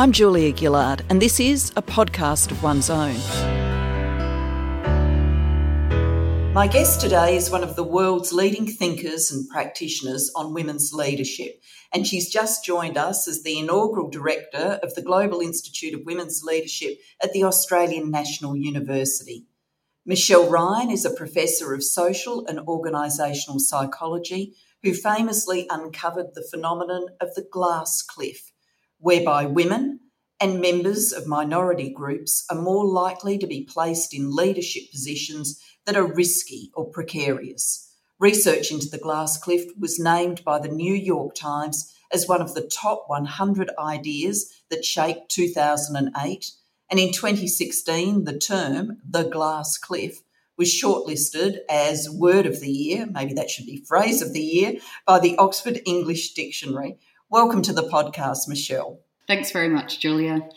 I'm Julia Gillard, and this is a podcast of one's own. My guest today is one of the world's leading thinkers and practitioners on women's leadership, and she's just joined us as the inaugural director of the Global Institute of Women's Leadership at the Australian National University. Michelle Ryan is a professor of social and organisational psychology who famously uncovered the phenomenon of the glass cliff whereby women and members of minority groups are more likely to be placed in leadership positions that are risky or precarious. Research into the glass cliff was named by the New York Times as one of the top 100 ideas that shaped 2008. And in 2016, the term, the glass cliff, was shortlisted as Word of the Year, maybe that should be Phrase of the Year, by the Oxford English Dictionary, Welcome to the podcast, Michelle. Thanks very much, Julia.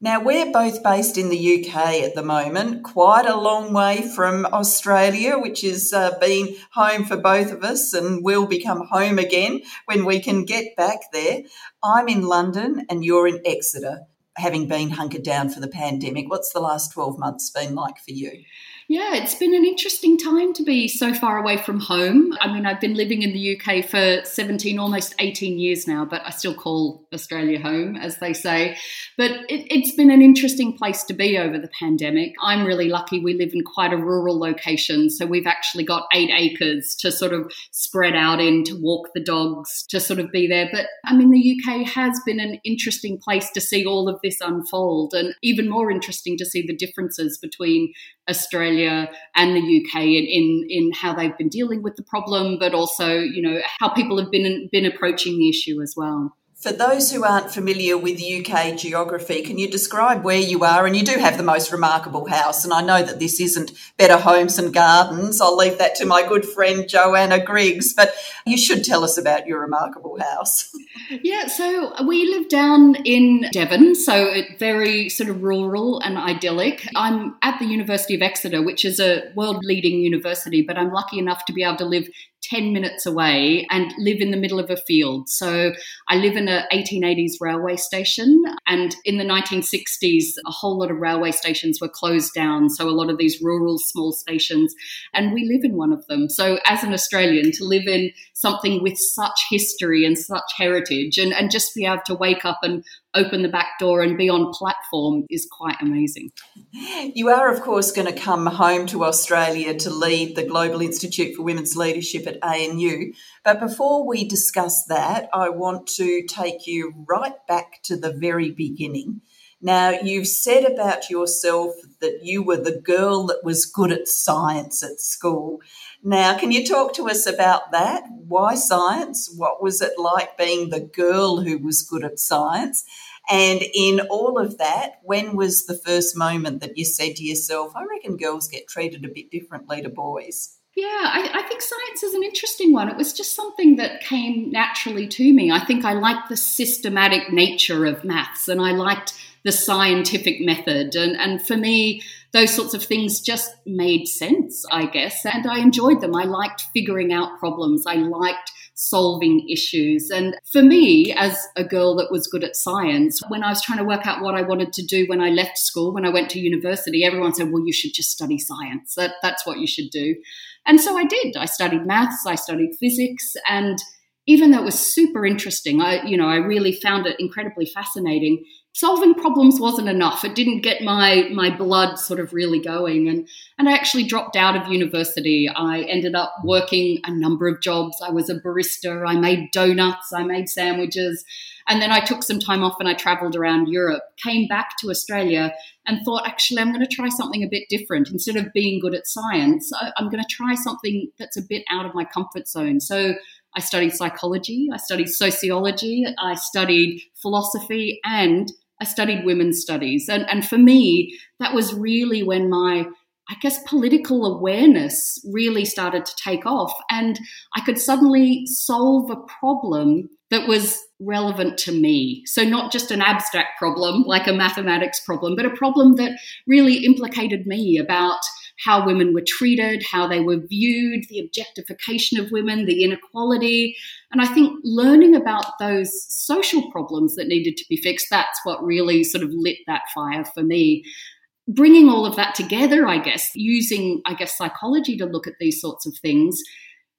Now, we're both based in the UK at the moment, quite a long way from Australia, which has uh, been home for both of us and will become home again when we can get back there. I'm in London and you're in Exeter, having been hunkered down for the pandemic. What's the last 12 months been like for you? Yeah, it's been an interesting time to be so far away from home. I mean, I've been living in the UK for 17, almost 18 years now, but I still call Australia home, as they say. But it, has been an interesting place to be over the pandemic. I'm really lucky we live in quite a rural location, so we've actually got eight acres to sort of spread out in, to walk the dogs, to sort of be there. But I mean, the UK has been an interesting place to see all of this unfold, and even more interesting to see the differences between Australia and the UK in, in, in how they've been dealing with the problem, but also, you know, how people have been been approaching the issue as well. For those who aren't familiar with UK geography, can you describe where you are? And you do have the most remarkable house, and I know that this isn't Better Homes and Gardens. I'll leave that to my good friend Johanna Griggs, but you should tell us about your remarkable house. yeah, so we live down in Devon, so it's very sort of rural and idyllic. I'm at the University of Exeter, which is a world leading university, but I'm lucky enough to be able to live 10 minutes away and live in the middle of a field. So I live in a 1880s railway station and in the 1960s a whole lot of railway stations were closed down so a lot of these rural small stations and we live in one of them. So as an Australian to live in something with such history and such heritage and, and just be able to wake up and open the back door and be on platform is quite amazing. You are, of course, going to come home to Australia to lead the Global Institute for Women's Leadership at ANU. But before we discuss that, I want to take you right back to the very beginning. Now, you've said about yourself that you were the girl that was good at science at school. Now, can you talk to us about that? Why science? What was it like being the girl who was good at science? And in all of that, when was the first moment that you said to yourself, I reckon girls get treated a bit differently to boys? Yeah, I, I, think science is an interesting one. It was just something that came naturally to me. I think I liked the systematic nature of maths and I liked the scientific method. And, and for me, those sorts of things just made sense, I guess. And I enjoyed them. I liked figuring out problems. I liked solving issues. And for me, as a girl that was good at science, when I was trying to work out what I wanted to do when I left school, when I went to university, everyone said, well, you should just study science. That, that's what you should do. And so I did. I studied maths, I studied physics, and even though it was super interesting, I, you know, I really found it incredibly fascinating solving problems wasn't enough. It didn't get my my blood sort of really going, and and I actually dropped out of university. I ended up working a number of jobs. I was a barista. I made donuts. I made sandwiches, and then I took some time off and I travelled around Europe. Came back to Australia and thought, actually, I'm going to try something a bit different. Instead of being good at science, I'm going to try something that's a bit out of my comfort zone. So I studied psychology, I studied sociology, I studied philosophy, and I studied women's studies. And, and for me, that was really when my, I guess, political awareness really started to take off. And I could suddenly solve a problem that was relevant to me. So, not just an abstract problem like a mathematics problem, but a problem that really implicated me about how women were treated, how they were viewed, the objectification of women, the inequality. And I think learning about those social problems that needed to be fixed, that's what really sort of lit that fire for me. Bringing all of that together, I guess, using, I guess, psychology to look at these sorts of things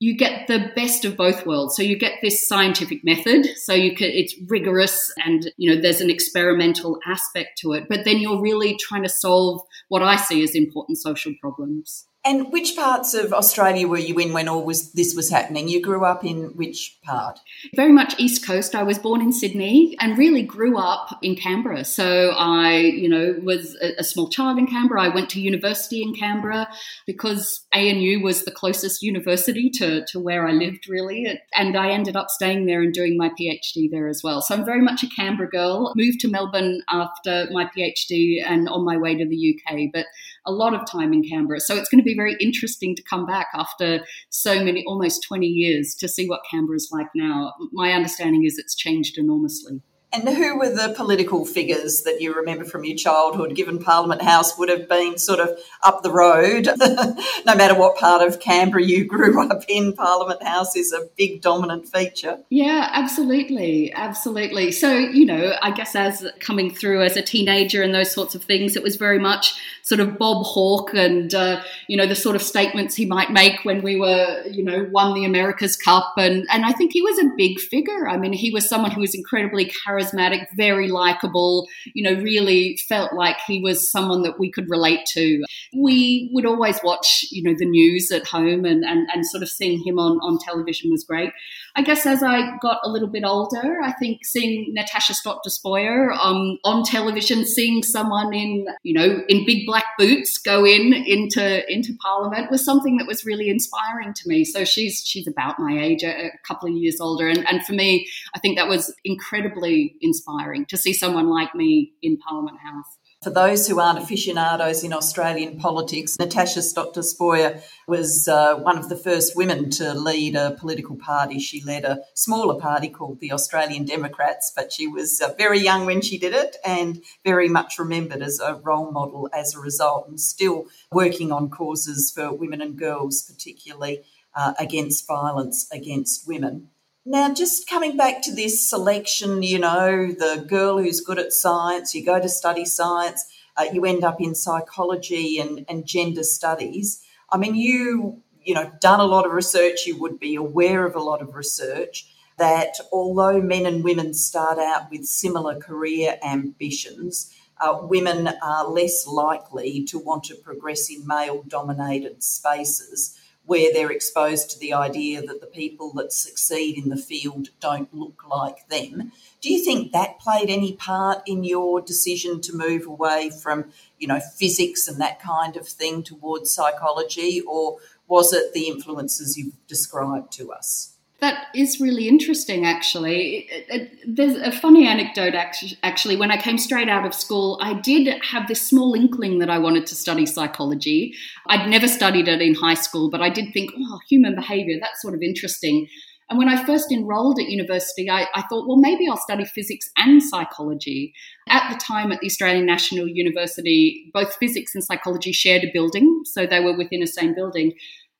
you get the best of both worlds. So you get this scientific method, so you can it's rigorous and you know there's an experimental aspect to it, but then you're really trying to solve what I see as important social problems. And which parts of Australia were you in when all was this was happening? You grew up in which part? Very much East Coast. I was born in Sydney and really grew up in Canberra. So I, you know, was a, a small child in Canberra. I went to university in Canberra because ANU was the closest university to, to where I lived, really. And I ended up staying there and doing my PhD there as well. So I'm very much a Canberra girl. Moved to Melbourne after my PhD and on my way to the UK, but a lot of time in Canberra. So it's going to be very interesting to come back after so many, almost 20 years, to see what Canberra is like now. My understanding is it's changed enormously. And who were the political figures that you remember from your childhood, given Parliament House would have been sort of up the road? no matter what part of Canberra you grew up in, Parliament House is a big dominant feature. Yeah, absolutely. Absolutely. So, you know, I guess as coming through as a teenager and those sorts of things, it was very much sort of Bob Hawke and, uh, you know, the sort of statements he might make when we were, you know, won the America's Cup. And, and I think he was a big figure. I mean, he was someone who was incredibly charismatic charismatic, very likable, you know, really felt like he was someone that we could relate to. We would always watch, you know, the news at home and, and, and sort of seeing him on, on television was great. I guess as I got a little bit older, I think seeing Natasha Stott Despoja um, on television, seeing someone in, you know, in big black boots go in into into Parliament was something that was really inspiring to me. So she's she's about my age, a, a couple of years older, and and for me, I think that was incredibly inspiring to see someone like me in Parliament House. For those who aren't aficionados in Australian politics, Natasha Stott Despoja was uh, one of the first women to lead a political party. She led a smaller party called the Australian Democrats, but she was uh, very young when she did it and very much remembered as a role model as a result, and still working on causes for women and girls, particularly uh, against violence against women. Now, just coming back to this selection, you know, the girl who's good at science, you go to study science, uh, you end up in psychology and, and gender studies. I mean, you, you know, done a lot of research, you would be aware of a lot of research that although men and women start out with similar career ambitions, uh, women are less likely to want to progress in male dominated spaces where they're exposed to the idea that the people that succeed in the field don't look like them. Do you think that played any part in your decision to move away from, you know, physics and that kind of thing towards psychology, or was it the influences you've described to us? That is really interesting, actually. It, it, there's a funny anecdote, actually. When I came straight out of school, I did have this small inkling that I wanted to study psychology. I'd never studied it in high school, but I did think, oh, human behavior, that's sort of interesting. And when I first enrolled at university, I, I, thought, well, maybe I'll study physics and psychology. At the time at the Australian National University, both physics and psychology shared a building, so they were within the same building.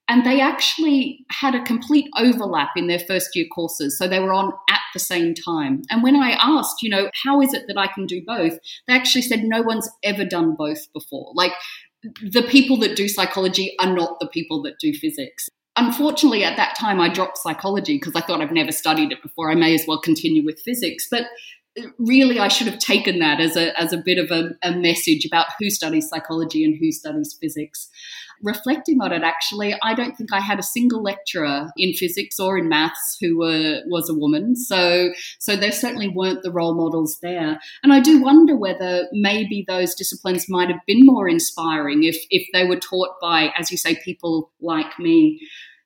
And they actually had a complete overlap in their first year courses. So they were on at the same time. And when I asked, you know, how is it that I can do both? They actually said no one's ever done both before. Like the people that do psychology are not the people that do physics. Unfortunately, at that time, I dropped psychology because I thought I've never studied it before. I may as well continue with physics. But really I should have taken that as a, as a bit of a, a message about who studies psychology and who studies physics reflecting on it, actually, I don't think I had a single lecturer in physics or in maths who were was a woman. So so there certainly weren't the role models there. And I do wonder whether maybe those disciplines might have been more inspiring if if they were taught by, as you say, people like me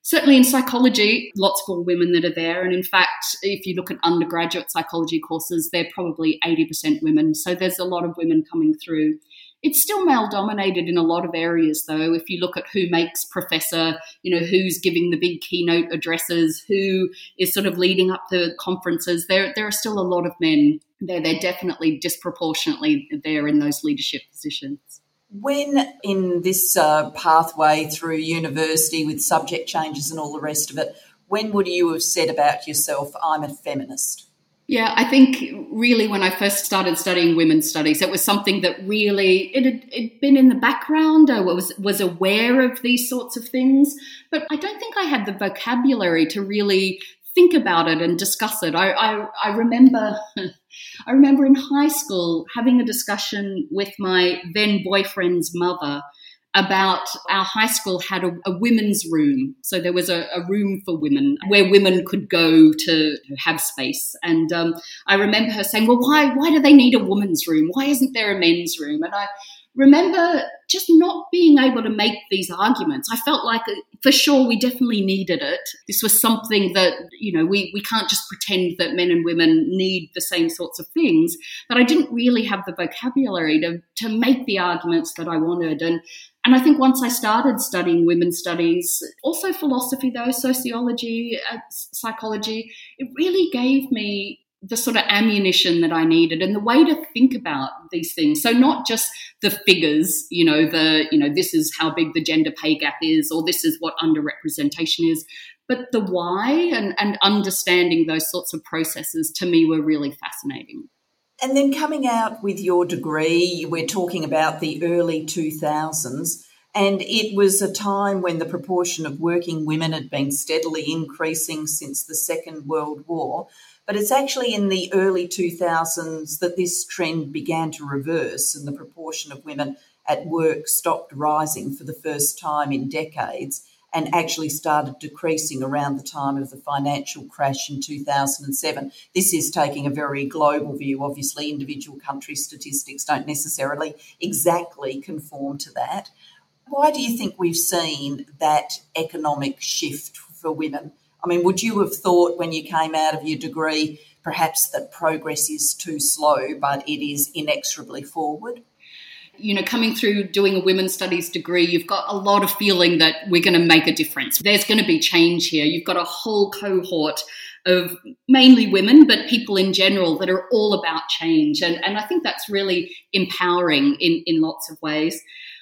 certainly in psychology, lots more women that are there. And in fact, if you look at undergraduate psychology courses, they're probably 80% women. So there's a lot of women coming through. It's still male dominated in a lot of areas, though. If you look at who makes professor, you know, who's giving the big keynote addresses, who is sort of leading up the conferences, there, there are still a lot of men there. They're definitely disproportionately there in those leadership positions. When in this uh, pathway through university with subject changes and all the rest of it, when would you have said about yourself, I'm a feminist? Yeah, I think really when I first started studying women's studies, it was something that really it had it'd been in the background. I was was aware of these sorts of things, but I don't think I had the vocabulary to really think about it and discuss it. I I, I remember I remember in high school having a discussion with my then boyfriend's mother about our high school had a, a women's room. So there was a, a, room for women where women could go to have space. And um, I remember her saying, "Well, why why do they need a woman's room? Why isn't there a men's room?" And I remember just not being able to make these arguments. I felt like uh, for sure we definitely needed it. This was something that, you know, we, we can't just pretend that men and women need the same sorts of things. But I didn't really have the vocabulary to, to make the arguments that I wanted. And and I think once I started studying women's studies, also philosophy though, sociology, uh, psychology, it really gave me the sort of ammunition that I needed and the way to think about these things. So not just the figures, you know, the you know this is how big the gender pay gap is, or this is what underrepresentation is, but the why and, and understanding those sorts of processes to me were really fascinating. And then coming out with your degree, we're talking about the early 2000s, and it was a time when the proportion of working women had been steadily increasing since the Second World War. But it's actually in the early 2000s that this trend began to reverse, and the proportion of women at work stopped rising for the first time in decades and actually started decreasing around the time of the financial crash in 2007. This is taking a very global view. Obviously, individual country statistics don't necessarily exactly conform to that. Why do you think we've seen that economic shift for women? I mean, would you have thought when you came out of your degree perhaps that progress is too slow, but it is inexorably forward? you know, coming through doing a women's studies degree, you've got a lot of feeling that we're going to make a difference. There's going to be change here. You've got a whole cohort of mainly women, but people in general that are all about change. And, and I think that's really empowering in, in lots of ways.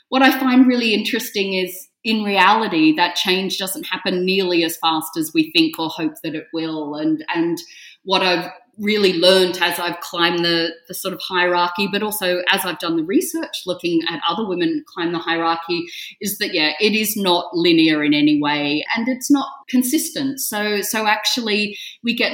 What I find really interesting is in reality, that change doesn't happen nearly as fast as we think or hope that it will. And, and what I've really learned as I've climbed the, the sort of hierarchy, but also as I've done the research looking at other women climb the hierarchy, is that yeah, it is not linear in any way and it's not consistent. So so actually we get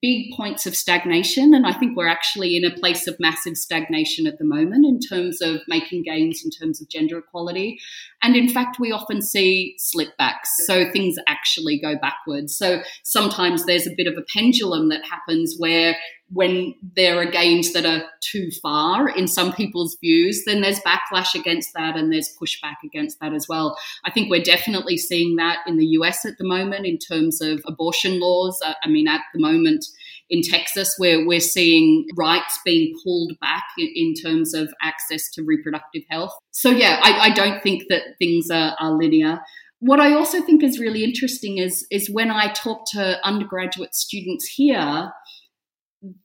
big points of stagnation and I think we're actually in a place of massive stagnation at the moment in terms of making gains in terms of gender equality. And in fact, we often see slipbacks. So things actually go backwards. So sometimes there's a bit of a pendulum that happens where when there are gains that are too far in some people's views, then there's backlash against that and there's pushback against that as well. I think we're definitely seeing that in the US at the moment in terms of abortion laws. Uh, I mean, at the moment in Texas, where we're seeing rights being pulled back in, in terms of access to reproductive health. So, yeah, I, I don't think that things are, are linear what I also think is really interesting is is when I talk to undergraduate students here,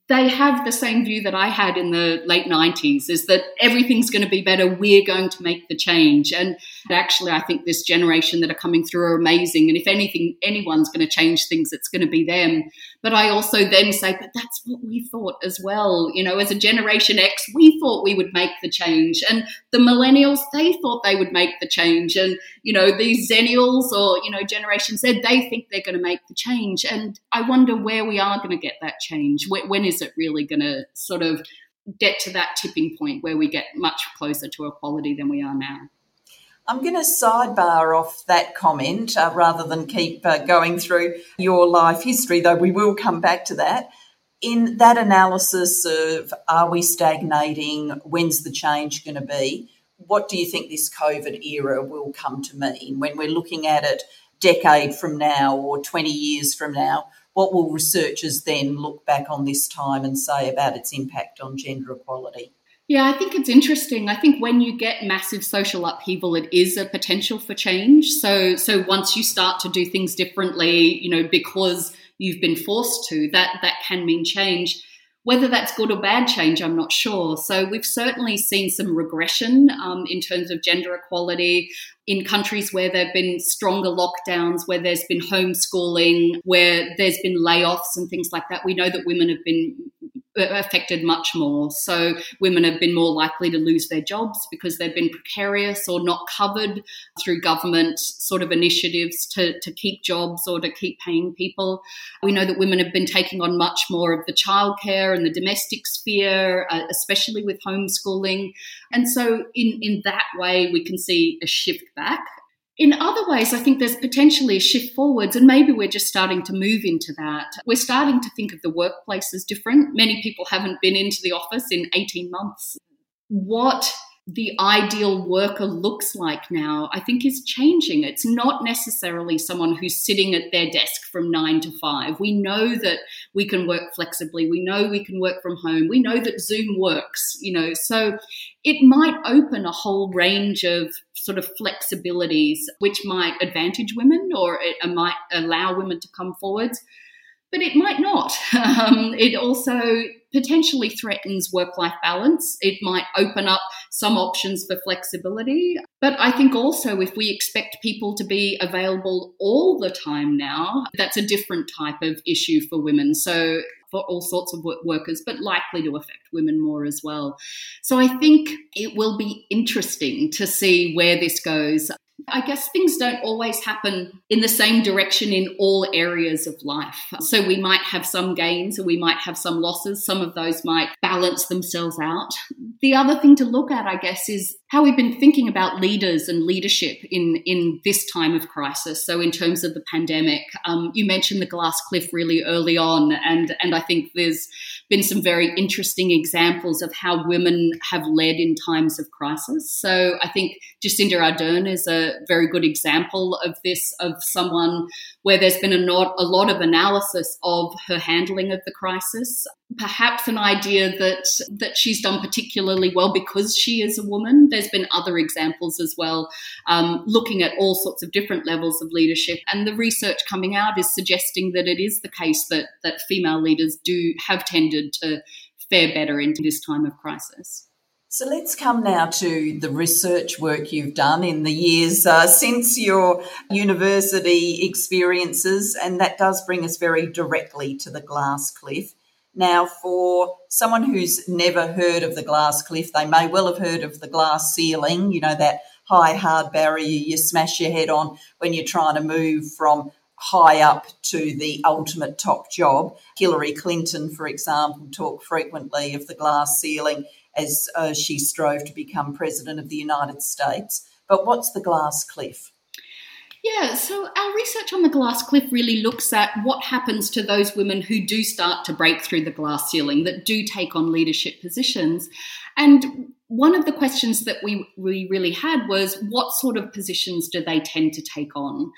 they have the same view that I had in the late 90s is that everything's going to be better. We're going to make the change. And actually, I think this generation that are coming through are amazing. And if anything, anyone's going to change things, it's going to be them. But I also then say, but that's what we thought as well. You know, as a Generation X, we thought we would make the change. And the millennials, they thought they would make the change. And, you know, these zennials or, you know, Generation Z, they think they're going to make the change. And I wonder where we are going to get that change. when is it really going to sort of get to that tipping point where we get much closer to equality than we are now? I'm going to sidebar off that comment uh, rather than keep uh, going through your life history, though we will come back to that. In that analysis of are we stagnating, when's the change going to be, what do you think this COVID era will come to mean when we're looking at it decade from now or 20 years from now? What will researchers then look back on this time and say about its impact on gender equality? Yeah, I think it's interesting. I think when you get massive social upheaval, it is a potential for change. So, so once you start to do things differently, you know, because you've been forced to, that that can mean change. Whether that's good or bad change, I'm not sure. So we've certainly seen some regression um, in terms of gender equality in countries where there have been stronger lockdowns, where there's been homeschooling, where there's been layoffs and things like that. We know that women have been affected much more. So women have been more likely to lose their jobs because they've been precarious or not covered through government sort of initiatives to, to keep jobs or to keep paying people. We know that women have been taking on much more of the childcare and the domestic sphere, uh, especially with homeschooling. And so in, in that way, we can see a shift back in other ways, I think there's potentially a shift forwards, and maybe we're just starting to move into that. We're starting to think of the workplace as different. Many people haven't been into the office in 18 months. What the ideal worker looks like now, I think is changing. It's not necessarily someone who's sitting at their desk from nine to five. We know that we can work flexibly. We know we can work from home. We know that Zoom works, you know, so it might open a whole range of sort of flexibilities which might advantage women or it uh, might allow women to come forwards but it might not. Um, it also potentially threatens work life balance. It might open up some options for flexibility. But I think also if we expect people to be available all the time now, that's a different type of issue for women. So for all sorts of workers, but likely to affect women more as well. So I think it will be interesting to see where this goes. I guess things don't always happen in the same direction in all areas of life. So we might have some gains or we might have some losses. Some of those might balance themselves out. The other thing to look at, I guess, is how we've been thinking about leaders and leadership in, in this time of crisis. So in terms of the pandemic, um, you mentioned the glass cliff really early on, and, and I think there's been some very interesting examples of how women have led in times of crisis. So I think Jacinda Ardern is a very good example of this, of someone where there's been a, not, a lot of analysis of her handling of the crisis. Perhaps an idea that that she's done particularly well because she is a woman. There's been other examples as well, um, looking at all sorts of different levels of leadership, and the research coming out is suggesting that it is the case that that female leaders do have tended to fare better into this time of crisis. So let's come now to the research work you've done in the years uh, since your university experiences, and that does bring us very directly to the glass cliff. Now, for someone who's never heard of the glass cliff, they may well have heard of the glass ceiling, you know, that high, hard barrier you smash your head on when you're trying to move from high up to the ultimate top job. Hillary Clinton, for example, talked frequently of the glass ceiling as uh, she strove to become president of the United States. But what's the glass cliff? Yeah, so our research on the glass cliff really looks at what happens to those women who do start to break through the glass ceiling, that do take on leadership positions. And one of the questions that we, we really had was what sort of positions do they tend to take on?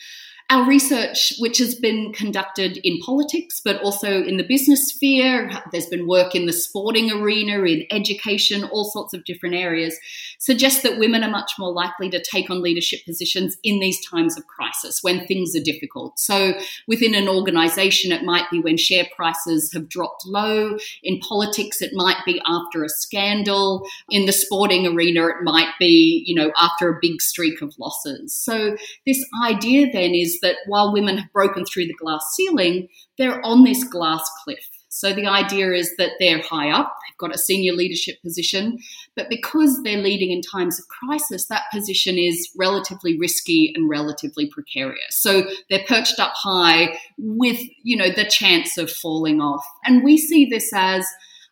Our research, which has been conducted in politics, but also in the business sphere, there's been work in the sporting arena, in education, all sorts of different areas, suggests that women are much more likely to take on leadership positions in these times of crisis when things are difficult. So within an organization, it might be when share prices have dropped low. In politics, it might be after a scandal. In the sporting arena, it might be, you know, after a big streak of losses. So this idea then is that while women have broken through the glass ceiling, they're on this glass cliff. So the idea is that they're high up, they've got a senior leadership position, but because they're leading in times of crisis, that position is relatively risky and relatively precarious. So they're perched up high with, you know, the chance of falling off. And we see this as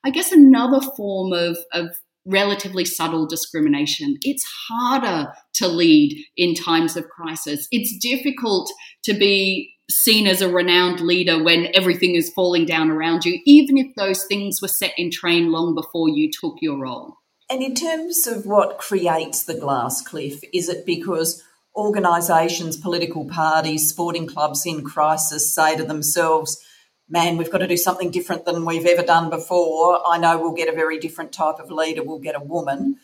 I guess another form of, of relatively subtle discrimination. It's harder to lead in times of crisis. It's difficult to be seen as a renowned leader when everything is falling down around you, even if those things were set in train long before you took your role. And in terms of what creates the glass cliff, is it because organisations, political parties, sporting clubs in crisis say to themselves, man, we've got to do something different than we've ever done before. I know we'll get a very different type of leader, we'll get a woman.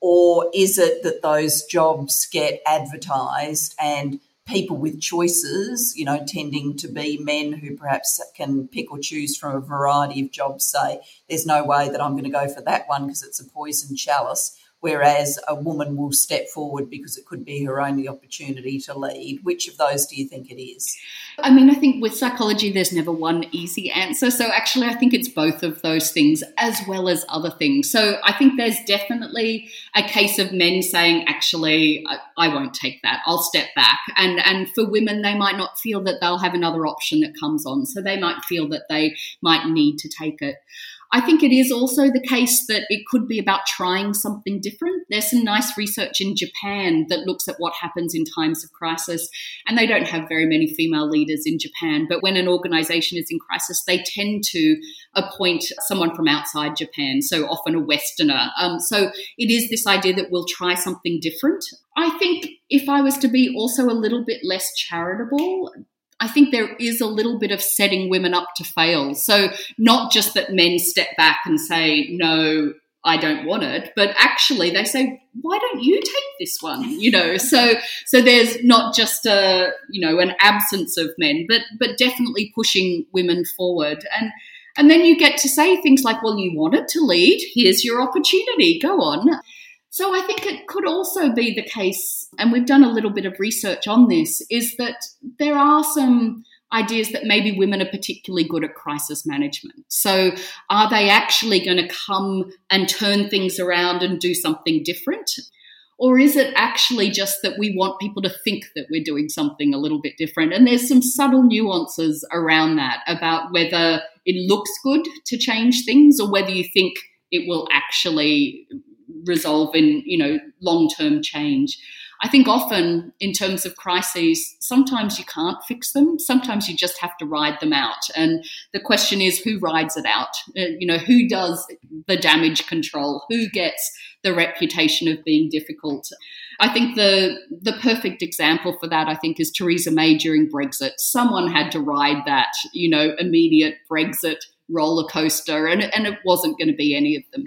Or is it that those jobs get advertised and people with choices, you know, tending to be men who perhaps can pick or choose from a variety of jobs, say, there's no way that I'm going to go for that one because it's a poison chalice whereas a woman will step forward because it could be her only opportunity to lead. Which of those do you think it is? I mean, I think with psychology, there's never one easy answer. So actually, I think it's both of those things as well as other things. So I think there's definitely a case of men saying, actually, I, I won't take that. I'll step back. And, and for women, they might not feel that they'll have another option that comes on. So they might feel that they might need to take it. I think it is also the case that it could be about trying something different. There's some nice research in Japan that looks at what happens in times of crisis, and they don't have very many female leaders in Japan. But when an organization is in crisis, they tend to appoint someone from outside Japan, so often a Westerner. Um, so it is this idea that we'll try something different. I think if I was to be also a little bit less charitable, I think there is a little bit of setting women up to fail. So, not just that men step back and say, no, I don't want it, but actually they say, why don't you take this one? You know, so so there's not just a you know an absence of men, but but definitely pushing women forward. And and then you get to say things like, well, you wanted to lead, here's your opportunity, go on. So I think it could also be the case, and we've done a little bit of research on this, is that there are some ideas that maybe women are particularly good at crisis management. So are they actually going to come and turn things around and do something different? Or is it actually just that we want people to think that we're doing something a little bit different? And there's some subtle nuances around that about whether it looks good to change things or whether you think it will actually resolve in you know long term change. I think often in terms of crises, sometimes you can't fix them. Sometimes you just have to ride them out. And the question is, who rides it out? Uh, you know, who does the damage control? Who gets the reputation of being difficult? I think the the perfect example for that, I think, is Theresa May during Brexit. Someone had to ride that, you know, immediate Brexit roller coaster, and, and it wasn't going to be any of them.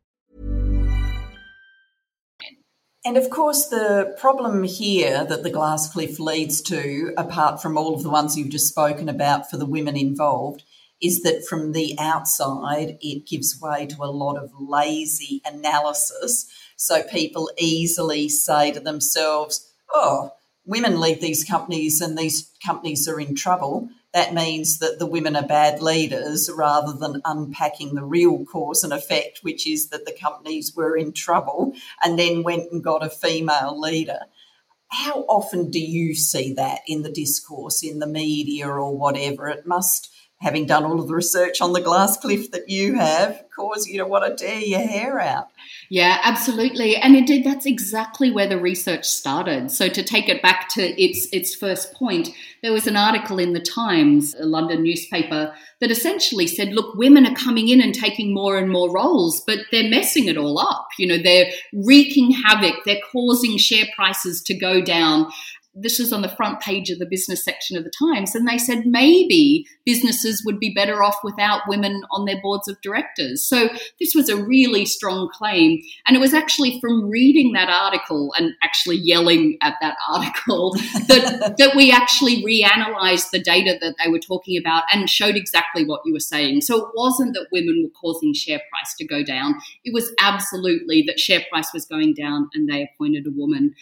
And of course, the problem here that the glass cliff leads to, apart from all of the ones you've just spoken about for the women involved, is that from the outside, it gives way to a lot of lazy analysis. So people easily say to themselves, oh, women lead these companies and these companies are in trouble that means that the women are bad leaders rather than unpacking the real cause and effect, which is that the companies were in trouble and then went and got a female leader. How often do you see that in the discourse, in the media, or whatever? It must having done all of the research on the glass cliff that you have, cause you to want to tear your hair out. Yeah, absolutely. And indeed, that's exactly where the research started. So to take it back to its its first point, there was an article in the Times, a London newspaper, that essentially said, look, women are coming in and taking more and more roles, but they're messing it all up. You know, they're wreaking havoc, they're causing share prices to go down this was on the front page of the business section of the Times, and they said maybe businesses would be better off without women on their boards of directors. So this was a really strong claim. And it was actually from reading that article and actually yelling at that article that, that we actually reanalyzed the data that they were talking about and showed exactly what you were saying. So it wasn't that women were causing share price to go down, it was absolutely that share price was going down and they appointed a woman.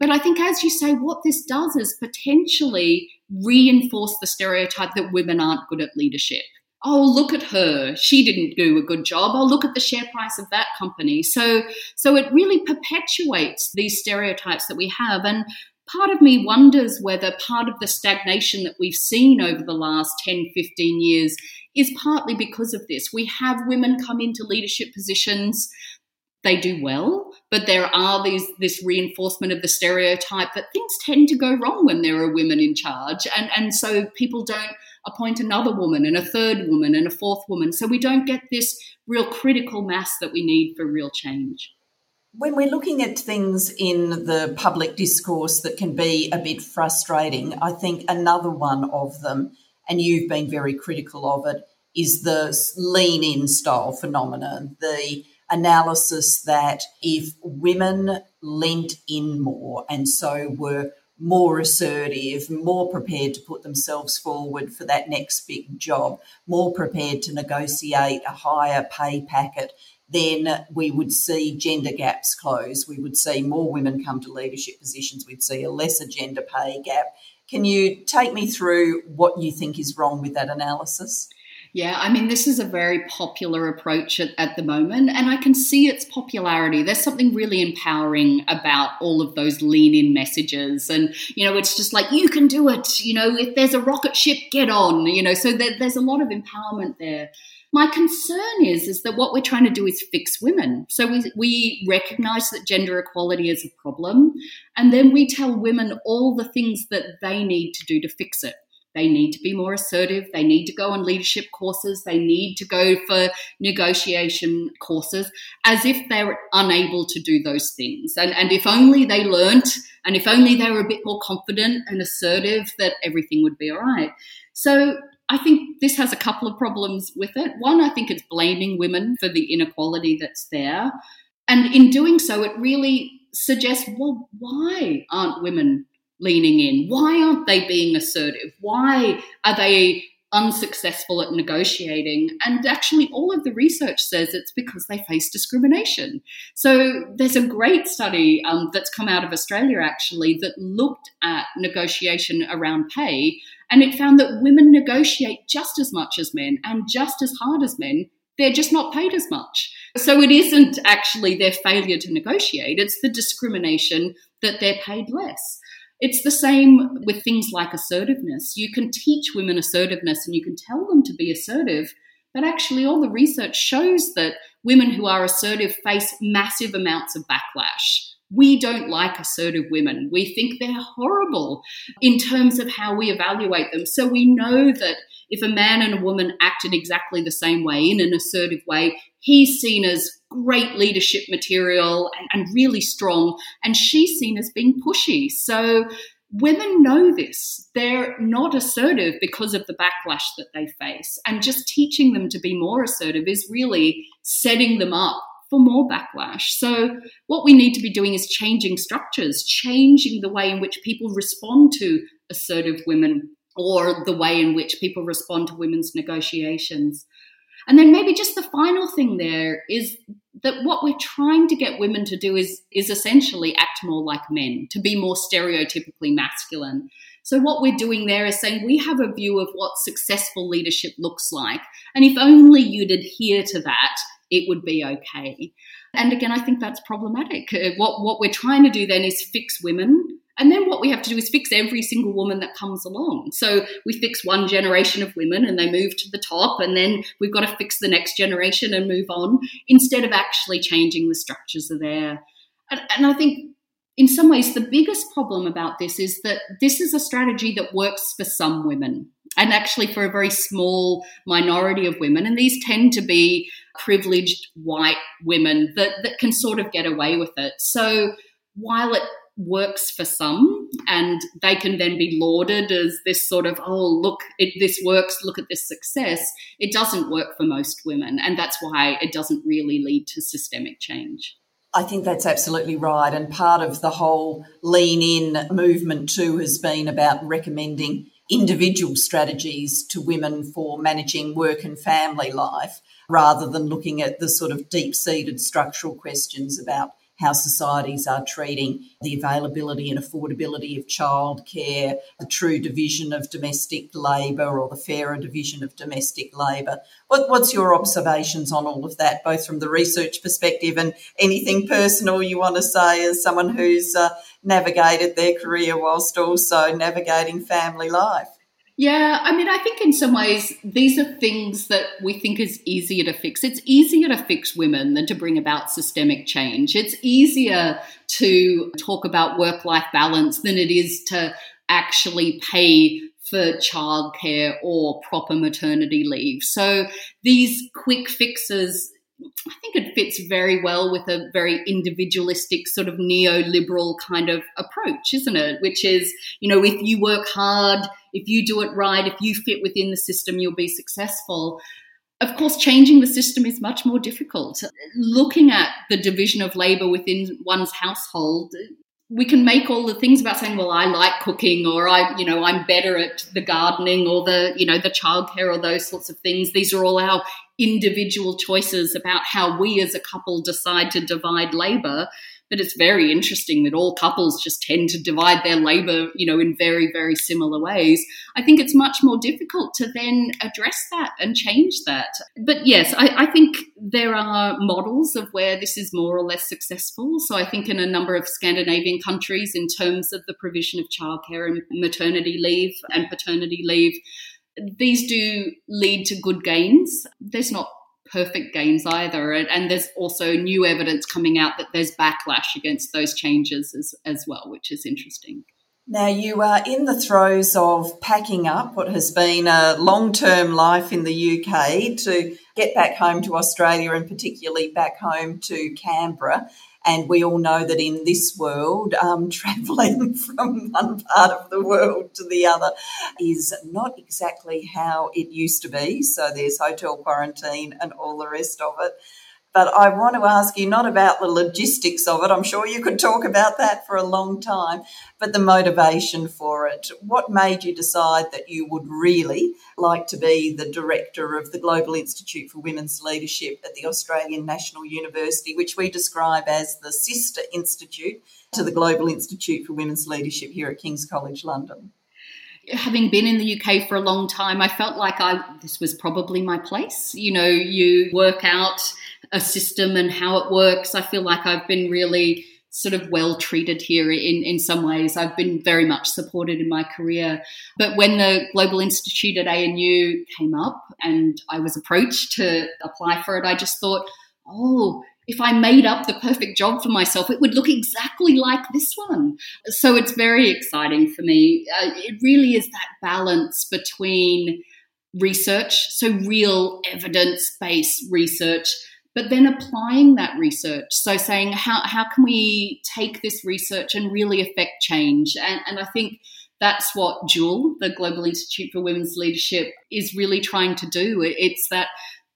But I think, as you say, what this does is potentially reinforce the stereotype that women aren't good at leadership. Oh, look at her. She didn't do a good job. Oh, look at the share price of that company. So, so it really perpetuates these stereotypes that we have. And part of me wonders whether part of the stagnation that we've seen over the last 10, 15 years is partly because of this. We have women come into leadership positions they do well, but there are these this reinforcement of the stereotype that things tend to go wrong when there are women in charge, and and so people don't appoint another woman and a third woman and a fourth woman, so we don't get this real critical mass that we need for real change. When we're looking at things in the public discourse that can be a bit frustrating, I think another one of them, and you've been very critical of it, is the lean in style phenomenon. The analysis that if women lent in more and so were more assertive, more prepared to put themselves forward for that next big job, more prepared to negotiate a higher pay packet, then we would see gender gaps close. We would see more women come to leadership positions. We'd see a lesser gender pay gap. Can you take me through what you think is wrong with that analysis? Yeah, I mean, this is a very popular approach at, at, the moment, and I can see its popularity. There's something really empowering about all of those lean in messages. And, you know, it's just like, you can do it. You know, if there's a rocket ship, get on. You know, so there, there's a lot of empowerment there. My concern is, is that what we're trying to do is fix women. So we, we recognize that gender equality is a problem, and then we tell women all the things that they need to do to fix it. They need to be more assertive. They need to go on leadership courses. They need to go for negotiation courses as if they're unable to do those things. And, and if only they learnt and if only they were a bit more confident and assertive, that everything would be all right. So I think this has a couple of problems with it. One, I think it's blaming women for the inequality that's there. And in doing so, it really suggests well, why aren't women leaning in? Why aren't they being assertive? Why are they unsuccessful at negotiating? And actually, all of the research says it's because they face discrimination. So there's a great study um, that's come out of Australia actually that looked at negotiation around pay. And it found that women negotiate just as much as men and just as hard as men they're just not paid as much. So it isn't actually their failure to negotiate, it's the discrimination that they're paid less. It's the same with things like assertiveness. You can teach women assertiveness and you can tell them to be assertive, but actually, all the research shows that women who are assertive face massive amounts of backlash. We don't like assertive women. We think they're horrible in terms of how we evaluate them. So we know that if a man and a woman act in exactly the same way, in an assertive way, he's seen as great leadership material and, and really strong, and she's seen as being pushy. So women know this. They're not assertive because of the backlash that they face. And just teaching them to be more assertive is really setting them up for more backlash. So, what we need to be doing is changing structures, changing the way in which people respond to assertive women or the way in which people respond to women's negotiations. And then maybe just the final thing there is that what we're trying to get women to do is is essentially act more like men, to be more stereotypically masculine. So what we're doing there is saying we have a view of what successful leadership looks like, and if only you'd adhere to that, it would be okay. And again, I think that's problematic. Uh, what what we're trying to do then is fix women and then what we have to do is fix every single woman that comes along. So we fix one generation of women and they move to the top, and then we've got to fix the next generation and move on instead of actually changing the structures of there. And, and I think in some ways, the biggest problem about this is that this is a strategy that works for some women and actually for a very small minority of women. And these tend to be privileged white women that, that can sort of get away with it. So while it works for some and they can then be lauded as this sort of oh look it, this works look at this success it doesn't work for most women and that's why it doesn't really lead to systemic change I think that's absolutely right. And part of the whole lean in movement, too, has been about recommending individual strategies to women for managing work and family life rather than looking at the sort of deep seated structural questions about how societies are treating the availability and affordability of childcare, the true division of domestic labour or the fairer division of domestic labour. What, what's your observations on all of that, both from the research perspective and anything personal you want to say as someone who's uh, navigated their career whilst also navigating family life? Yeah, I mean, I think in some ways these are things that we think is easier to fix. It's easier to fix women than to bring about systemic change. It's easier to talk about work life balance than it is to actually pay for childcare or proper maternity leave. So these quick fixes I think it fits very well with a very individualistic sort of neoliberal kind of approach, isn't it? Which is, you know, if you work hard, if you do it right, if you fit within the system, you'll be successful. Of course, changing the system is much more difficult. Looking at the division of labor within one's household, we can make all the things about saying, well, I like cooking or I, you know, I'm better at the gardening or the, you know, the childcare or those sorts of things. These are all our individual choices about how we as a couple decide to divide labor. But it's very interesting that all couples just tend to divide their labor, you know, in very, very similar ways. I think it's much more difficult to then address that and change that. But yes, I, I think there are models of where this is more or less successful. So I think in a number of Scandinavian countries, in terms of the provision of childcare and maternity leave and paternity leave, these do lead to good gains. There's not perfect gains either. And, there's also new evidence coming out that there's backlash against those changes as, as well, which is interesting. Now, you are in the throes of packing up what has been a long term life in the UK to get back home to Australia and particularly back home to Canberra. And we all know that in this world, um, traveling from one part of the world to the other is not exactly how it used to be. So there's hotel quarantine and all the rest of it. But I want to ask you not about the logistics of it. I'm sure you could talk about that for a long time, but the motivation for it. What made you decide that you would really like to be the director of the Global Institute for Women's Leadership at the Australian National University, which we describe as the sister institute to the Global Institute for Women's Leadership here at King's College London? having been in the UK for a long time, I felt like I this was probably my place. You know, you work out a system and how it works. I feel like I've been really sort of well treated here in, in some ways. I've been very much supported in my career. But when the Global Institute at ANU came up and I was approached to apply for it, I just thought, oh, if I made up the perfect job for myself, it would look exactly like this one. So it's very exciting for me. Uh, it really is that balance between research, so real evidence based research, but then applying that research. So saying, how, how can we take this research and really affect change? And, and I think that's what Jewel, the Global Institute for Women's Leadership, is really trying to do. It's that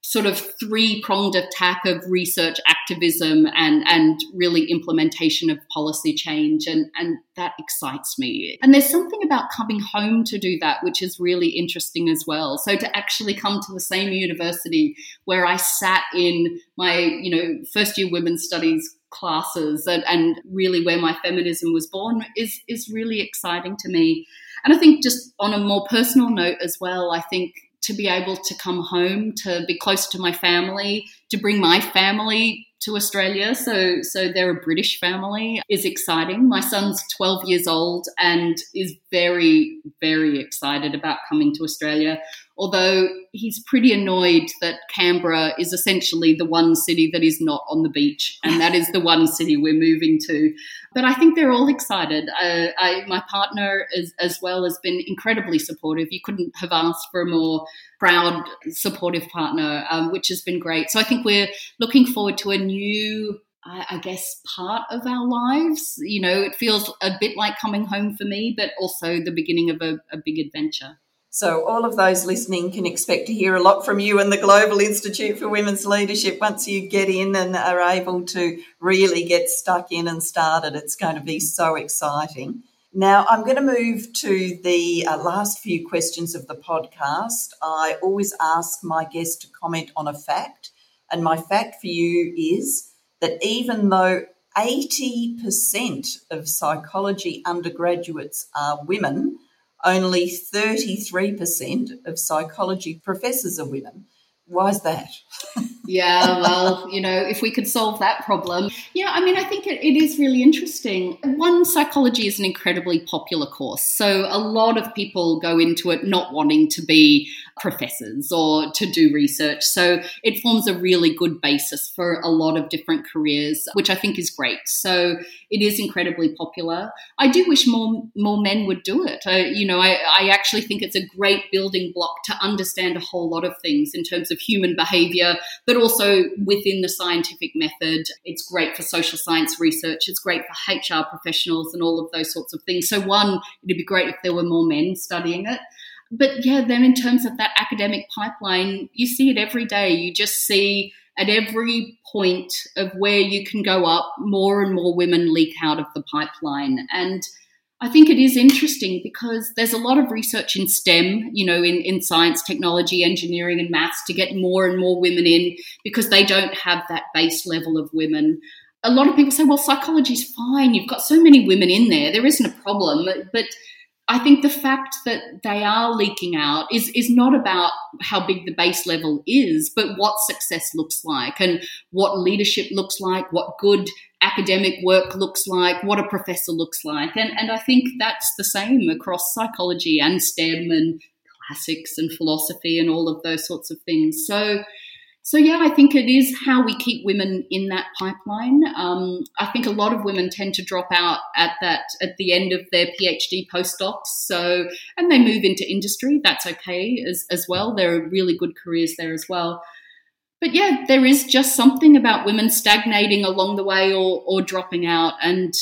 sort of three pronged attack of research activism and and really implementation of policy change and and that excites me. And there's something about coming home to do that which is really interesting as well. So to actually come to the same university where I sat in my you know first year women's studies classes and, and really where my feminism was born is is really exciting to me. And I think just on a more personal note as well I think to be able to come home, to be close to my family, to bring my family to Australia. So, so they're a British family is exciting. My son's 12 years old and is very, very excited about coming to Australia although he's pretty annoyed that Canberra is essentially the one city that is not on the beach, and that is the one city we're moving to. But I think they're all excited. Uh, I, my partner, is, as well, has been incredibly supportive. You couldn't have asked for a more proud, supportive partner, um, which has been great. So I think we're looking forward to a new I, guess, part of our lives. You know, it feels a bit like coming home for me, but also the beginning of a, a big adventure. So, all of those listening can expect to hear a lot from you and the Global Institute for Women's Leadership once you get in and are able to really get stuck in and started. It's going to be so exciting. Now, I'm going to move to the uh, last few questions of the podcast. I always ask my guests to comment on a fact, and my fact for you is that even though 80% of psychology undergraduates are women, only 33% of psychology professors are women. Why is that? yeah, well, you know, if we could solve that problem. Yeah, I mean, I think it, it is really interesting. One, psychology is an incredibly popular course. So a lot of people go into it not wanting to be professors or to do research. So it forms a really good basis for a lot of different careers, which I think is great. So it is incredibly popular. I do wish more more men would do it. I, you know, I, I actually think it's a great building block to understand a whole lot of things in terms of human behavior, but also within the scientific method. It's great for social science research. It's great for HR professionals and all of those sorts of things. So one, it'd be great if there were more men studying it. But yeah, then in terms of that academic pipeline, you see it every day. You just see at every point of where you can go up, more and more women leak out of the pipeline. And I think it is interesting because there's a lot of research in STEM, you know, in, in science, technology, engineering, and maths to get more and more women in because they don't have that base level of women. A lot of people say, well, psychology's fine. You've got so many women in there. There isn't a problem. But I think the fact that they are leaking out is, is not about how big the base level is, but what success looks like and what leadership looks like, what good academic work looks like, what a professor looks like. And, and I think that's the same across psychology and STEM and classics and philosophy and all of those sorts of things. So so yeah, I think it is how we keep women in that pipeline. Um, I think a lot of women tend to drop out at that at the end of their PhD postdocs. So and they move into industry. That's okay as as well. There are really good careers there as well. But yeah, there is just something about women stagnating along the way or or dropping out. And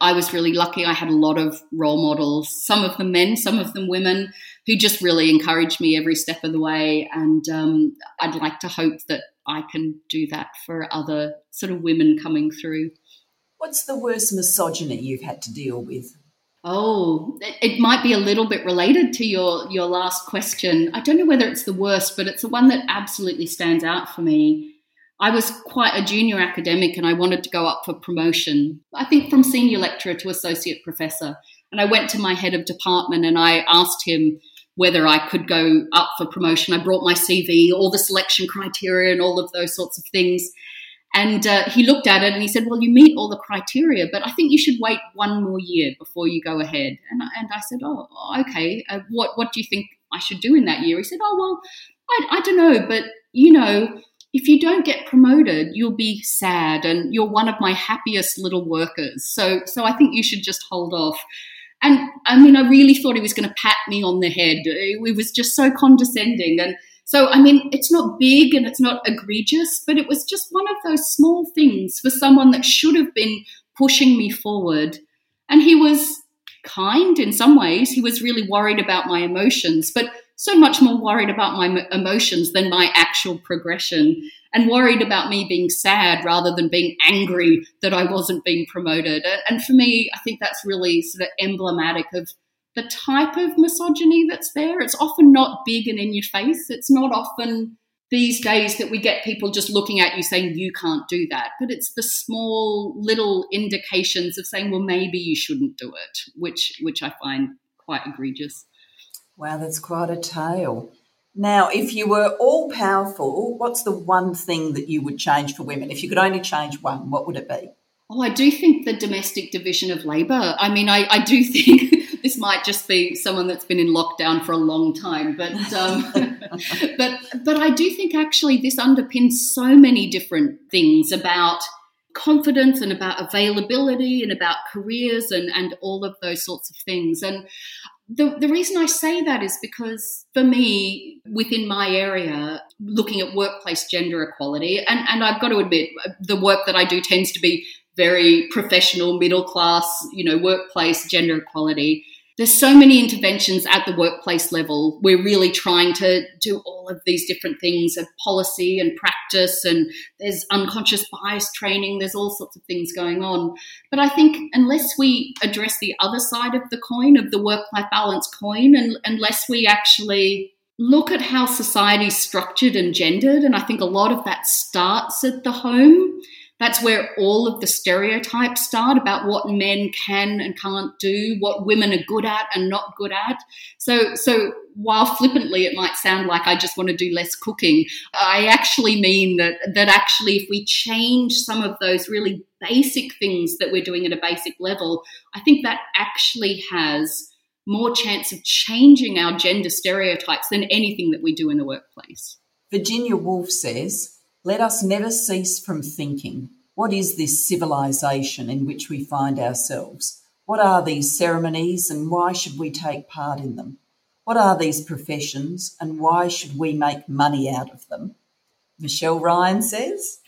I was really lucky. I had a lot of role models, some of them men, some of them women, who just really encouraged me every step of the way. And um, I'd like to hope that I can do that for other sort of women coming through. What's the worst misogyny you've had to deal with? Oh, it might be a little bit related to your your last question. I don't know whether it's the worst, but it's the one that absolutely stands out for me. I was quite a junior academic and I wanted to go up for promotion. I think from senior lecturer to associate professor. And I went to my head of department and I asked him whether I could go up for promotion. I brought my CV, all the selection criteria, and all of those sorts of things. And uh, he looked at it and he said, Well, you meet all the criteria, but I think you should wait one more year before you go ahead. And, and I said, Oh, okay. Uh, what, what do you think I should do in that year? He said, Oh, well, I, I don't know, but you know, if you don't get promoted, you'll be sad and you're one of my happiest little workers. So, so I think you should just hold off. And I mean, I really thought he was going to pat me on the head. It was just so condescending. And so, I mean, it's not big and it's not egregious, but it was just one of those small things for someone that should have been pushing me forward. And he was kind in some ways. He was really worried about my emotions, but so much more worried about my emotions than my actual progression and worried about me being sad rather than being angry that I wasn't being promoted. And for me, I think that's really sort of emblematic of the type of misogyny that's there. It's often not big and in your face. It's not often these days that we get people just looking at you saying you can't do that but it's the small little indications of saying well maybe you shouldn't do it which which i find quite egregious Wow, that's quite a tale. Now, if you were all powerful, what's the one thing that you would change for women? If you could only change one, what would it be? Oh, I do think the domestic division of labour. I mean, I, I do think this might just be someone that's been in lockdown for a long time, but um, but but I do think actually this underpins so many different things about confidence and about availability and about careers and and all of those sorts of things. And The, the reason I say that is because for me, within my area, looking at workplace gender equality, and, and I've got to admit, the work that I do tends to be very professional, middle class, you know, workplace gender equality there's so many interventions at the workplace level. We're really trying to do all of these different things of policy and practice, and there's unconscious bias training, there's all sorts of things going on. But I think unless we address the other side of the coin, of the work life balance coin, and unless we actually look at how society's structured and gendered, and I think a lot of that starts at the home that's where all of the stereotypes start about what men can and can't do, what women are good at and not good at. So, so while flippantly it might sound like I just want to do less cooking, I actually mean that that actually if we change some of those really basic things that we're doing at a basic level, I think that actually has more chance of changing our gender stereotypes than anything that we do in the workplace. Virginia Woolf says let us never cease from thinking what is this civilization in which we find ourselves? What are these ceremonies and why should we take part in them? What are these professions and why should we make money out of them? Michelle Ryan says.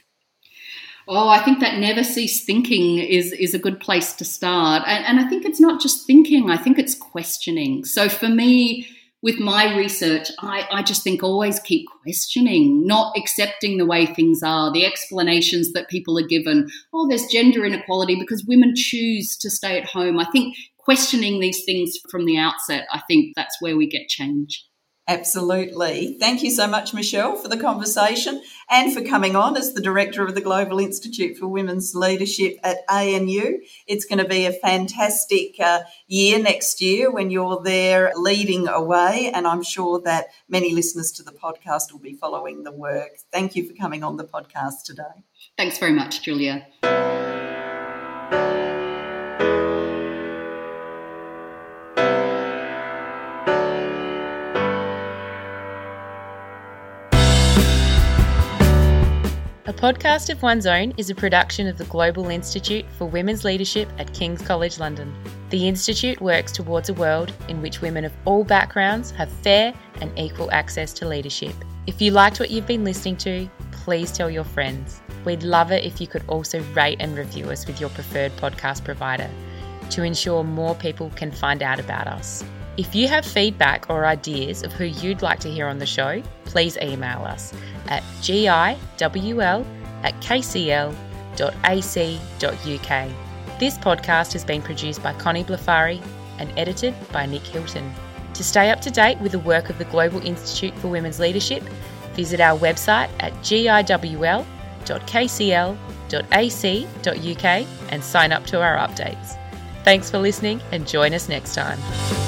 Oh, I think that never cease thinking is is a good place to start. And, and I think it's not just thinking, I think it's questioning. So for me, with my research, I, I just think always keep questioning, not accepting the way things are, the explanations that people are given. Oh, there's gender inequality because women choose to stay at home. I think questioning these things from the outset, I think that's where we get change. Absolutely. Thank you so much, Michelle, for the conversation and for coming on as the director of the Global Institute for Women's Leadership at ANU. It's going to be a fantastic uh, year next year when you're there leading away, and I'm sure that many listeners to the podcast will be following the work. Thank you for coming on the podcast today. Thanks very much, Julia. Podcast of One's Own is a production of the Global Institute for Women's Leadership at King's College London. The Institute works towards a world in which women of all backgrounds have fair and equal access to leadership. If you liked what you've been listening to, please tell your friends. We'd love it if you could also rate and review us with your preferred podcast provider to ensure more people can find out about us. If you have feedback or ideas of who you'd like to hear on the show, please email us at giwl at kcl.ac.uk. This podcast has been produced by Connie Blafari and edited by Nick Hilton. To stay up to date with the work of the Global Institute for Women's Leadership, visit our website at giwl.kcl.ac.uk and sign up to our updates. Thanks for listening and join us next time.